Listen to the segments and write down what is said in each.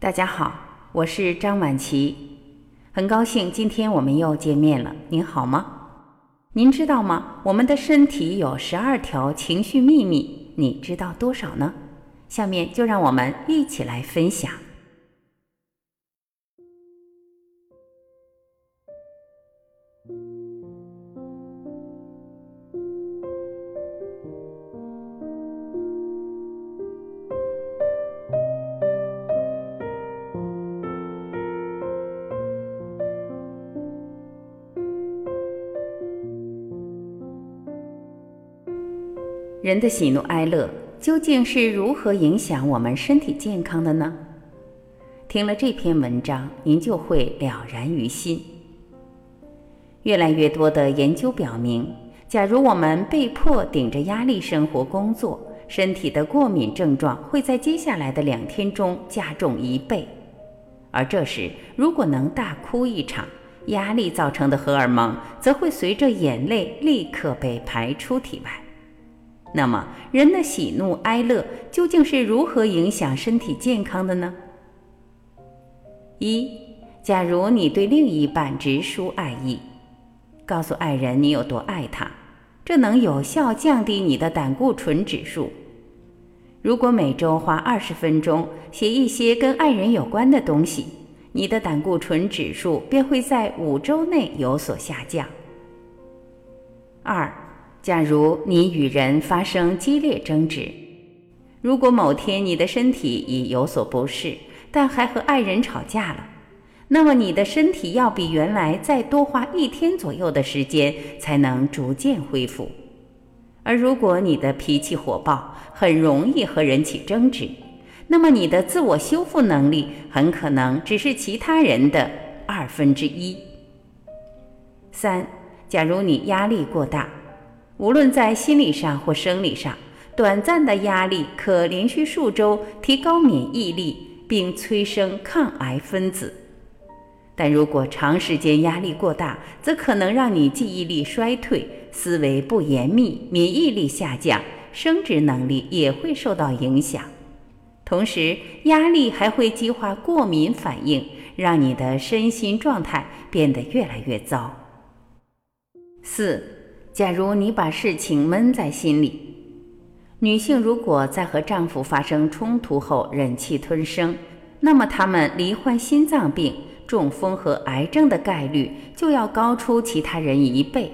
大家好，我是张晚琪，很高兴今天我们又见面了。您好吗？您知道吗？我们的身体有十二条情绪秘密，你知道多少呢？下面就让我们一起来分享。人的喜怒哀乐究竟是如何影响我们身体健康的呢？听了这篇文章，您就会了然于心。越来越多的研究表明，假如我们被迫顶着压力生活工作，身体的过敏症状会在接下来的两天中加重一倍。而这时，如果能大哭一场，压力造成的荷尔蒙则会随着眼泪立刻被排出体外。那么，人的喜怒哀乐究竟是如何影响身体健康的呢？一，假如你对另一半直抒爱意，告诉爱人你有多爱他，这能有效降低你的胆固醇指数。如果每周花二十分钟写一些跟爱人有关的东西，你的胆固醇指数便会在五周内有所下降。二。假如你与人发生激烈争执，如果某天你的身体已有所不适，但还和爱人吵架了，那么你的身体要比原来再多花一天左右的时间才能逐渐恢复。而如果你的脾气火爆，很容易和人起争执，那么你的自我修复能力很可能只是其他人的二分之一。三，假如你压力过大。无论在心理上或生理上，短暂的压力可连续数周提高免疫力，并催生抗癌分子；但如果长时间压力过大，则可能让你记忆力衰退、思维不严密、免疫力下降，生殖能力也会受到影响。同时，压力还会激化过敏反应，让你的身心状态变得越来越糟。四。假如你把事情闷在心里，女性如果在和丈夫发生冲突后忍气吞声，那么她们罹患心脏病、中风和癌症的概率就要高出其他人一倍。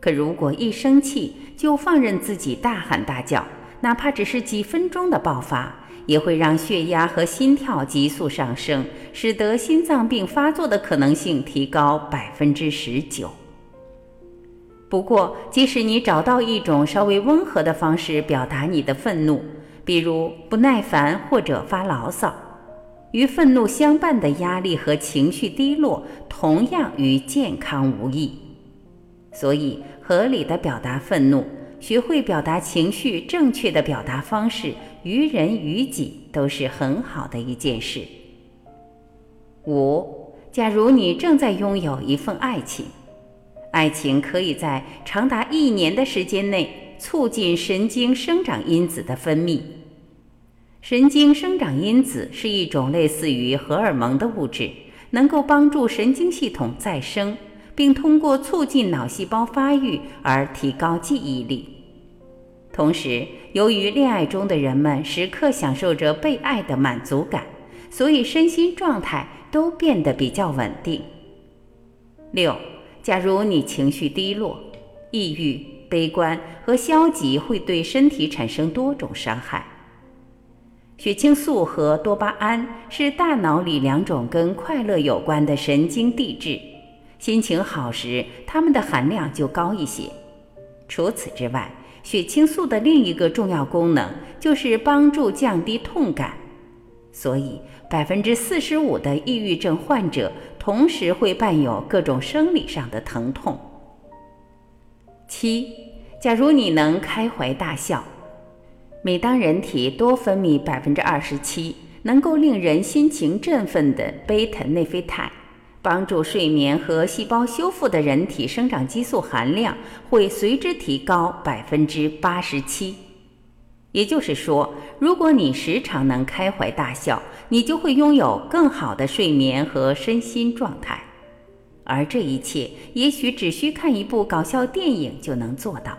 可如果一生气就放任自己大喊大叫，哪怕只是几分钟的爆发，也会让血压和心跳急速上升，使得心脏病发作的可能性提高百分之十九。不过，即使你找到一种稍微温和的方式表达你的愤怒，比如不耐烦或者发牢骚，与愤怒相伴的压力和情绪低落同样与健康无异。所以，合理的表达愤怒，学会表达情绪，正确的表达方式，于人于己都是很好的一件事。五，假如你正在拥有一份爱情。爱情可以在长达一年的时间内促进神经生长因子的分泌。神经生长因子是一种类似于荷尔蒙的物质，能够帮助神经系统再生，并通过促进脑细胞发育而提高记忆力。同时，由于恋爱中的人们时刻享受着被爱的满足感，所以身心状态都变得比较稳定。六。假如你情绪低落、抑郁、悲观和消极，会对身体产生多种伤害。血清素和多巴胺是大脑里两种跟快乐有关的神经递质，心情好时，它们的含量就高一些。除此之外，血清素的另一个重要功能就是帮助降低痛感，所以百分之四十五的抑郁症患者。同时会伴有各种生理上的疼痛。七，假如你能开怀大笑，每当人体多分泌百分之二十七能够令人心情振奋的贝塔内啡肽，帮助睡眠和细胞修复的人体生长激素含量会随之提高百分之八十七。也就是说，如果你时常能开怀大笑，你就会拥有更好的睡眠和身心状态。而这一切，也许只需看一部搞笑电影就能做到。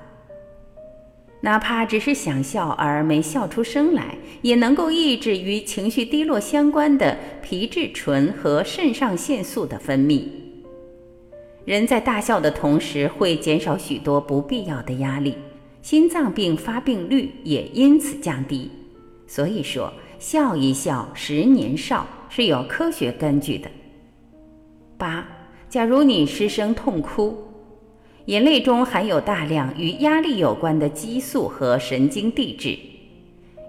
哪怕只是想笑而没笑出声来，也能够抑制与情绪低落相关的皮质醇和肾上腺素的分泌。人在大笑的同时，会减少许多不必要的压力。心脏病发病率也因此降低，所以说笑一笑十年少是有科学根据的。八，假如你失声痛哭，眼泪中含有大量与压力有关的激素和神经递质，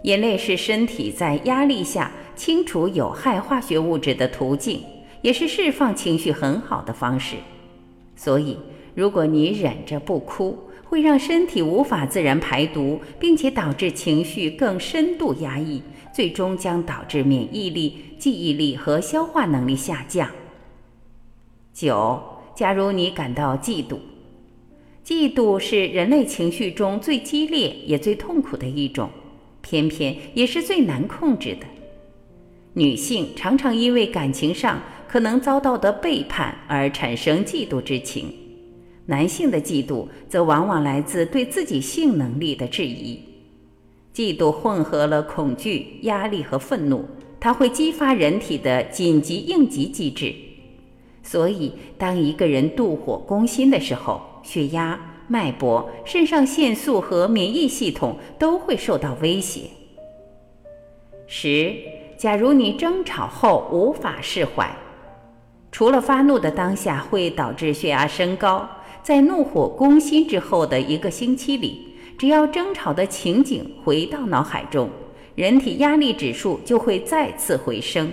眼泪是身体在压力下清除有害化学物质的途径，也是释放情绪很好的方式。所以，如果你忍着不哭，会让身体无法自然排毒，并且导致情绪更深度压抑，最终将导致免疫力、记忆力和消化能力下降。九，假如你感到嫉妒，嫉妒是人类情绪中最激烈也最痛苦的一种，偏偏也是最难控制的。女性常常因为感情上可能遭到的背叛而产生嫉妒之情。男性的嫉妒则往往来自对自己性能力的质疑，嫉妒混合了恐惧、压力和愤怒，它会激发人体的紧急应急机制。所以，当一个人妒火攻心的时候，血压、脉搏、肾上腺素和免疫系统都会受到威胁。十，假如你争吵后无法释怀，除了发怒的当下会导致血压升高。在怒火攻心之后的一个星期里，只要争吵的情景回到脑海中，人体压力指数就会再次回升。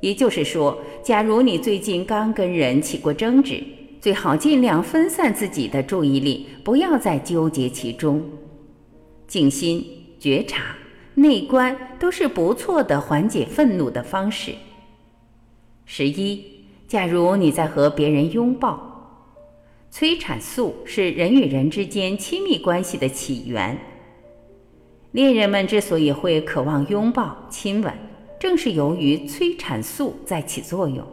也就是说，假如你最近刚跟人起过争执，最好尽量分散自己的注意力，不要再纠结其中。静心、觉察、内观都是不错的缓解愤怒的方式。十一，假如你在和别人拥抱。催产素是人与人之间亲密关系的起源。恋人们之所以会渴望拥抱、亲吻，正是由于催产素在起作用。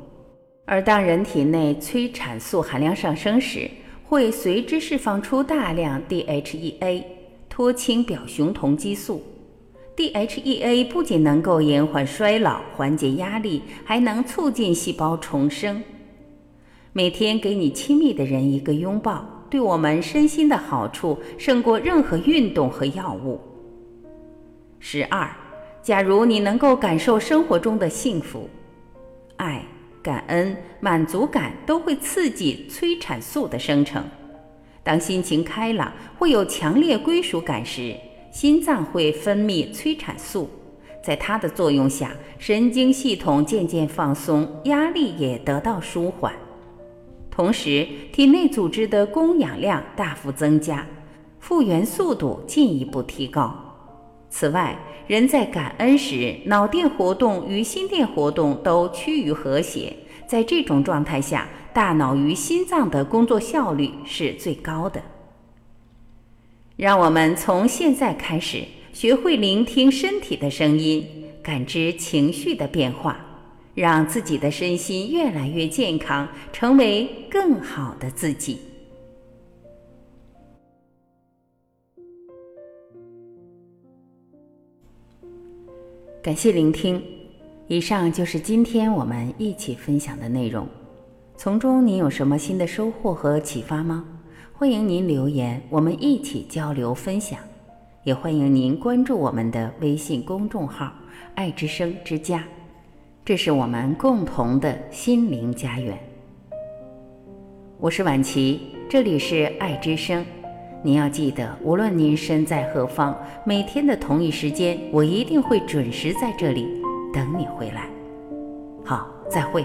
而当人体内催产素含量上升时，会随之释放出大量 DHEA（ 脱氢表雄酮激素）。DHEA 不仅能够延缓衰老、缓解压力，还能促进细胞重生。每天给你亲密的人一个拥抱，对我们身心的好处胜过任何运动和药物。十二，假如你能够感受生活中的幸福、爱、感恩、满足感，都会刺激催产素的生成。当心情开朗、会有强烈归属感时，心脏会分泌催产素，在它的作用下，神经系统渐渐放松，压力也得到舒缓。同时，体内组织的供氧量大幅增加，复原速度进一步提高。此外，人在感恩时，脑电活动与心电活动都趋于和谐。在这种状态下，大脑与心脏的工作效率是最高的。让我们从现在开始，学会聆听身体的声音，感知情绪的变化。让自己的身心越来越健康，成为更好的自己。感谢聆听，以上就是今天我们一起分享的内容。从中您有什么新的收获和启发吗？欢迎您留言，我们一起交流分享。也欢迎您关注我们的微信公众号“爱之声之家”。这是我们共同的心灵家园。我是婉琪，这里是爱之声。您要记得，无论您身在何方，每天的同一时间，我一定会准时在这里等你回来。好，再会。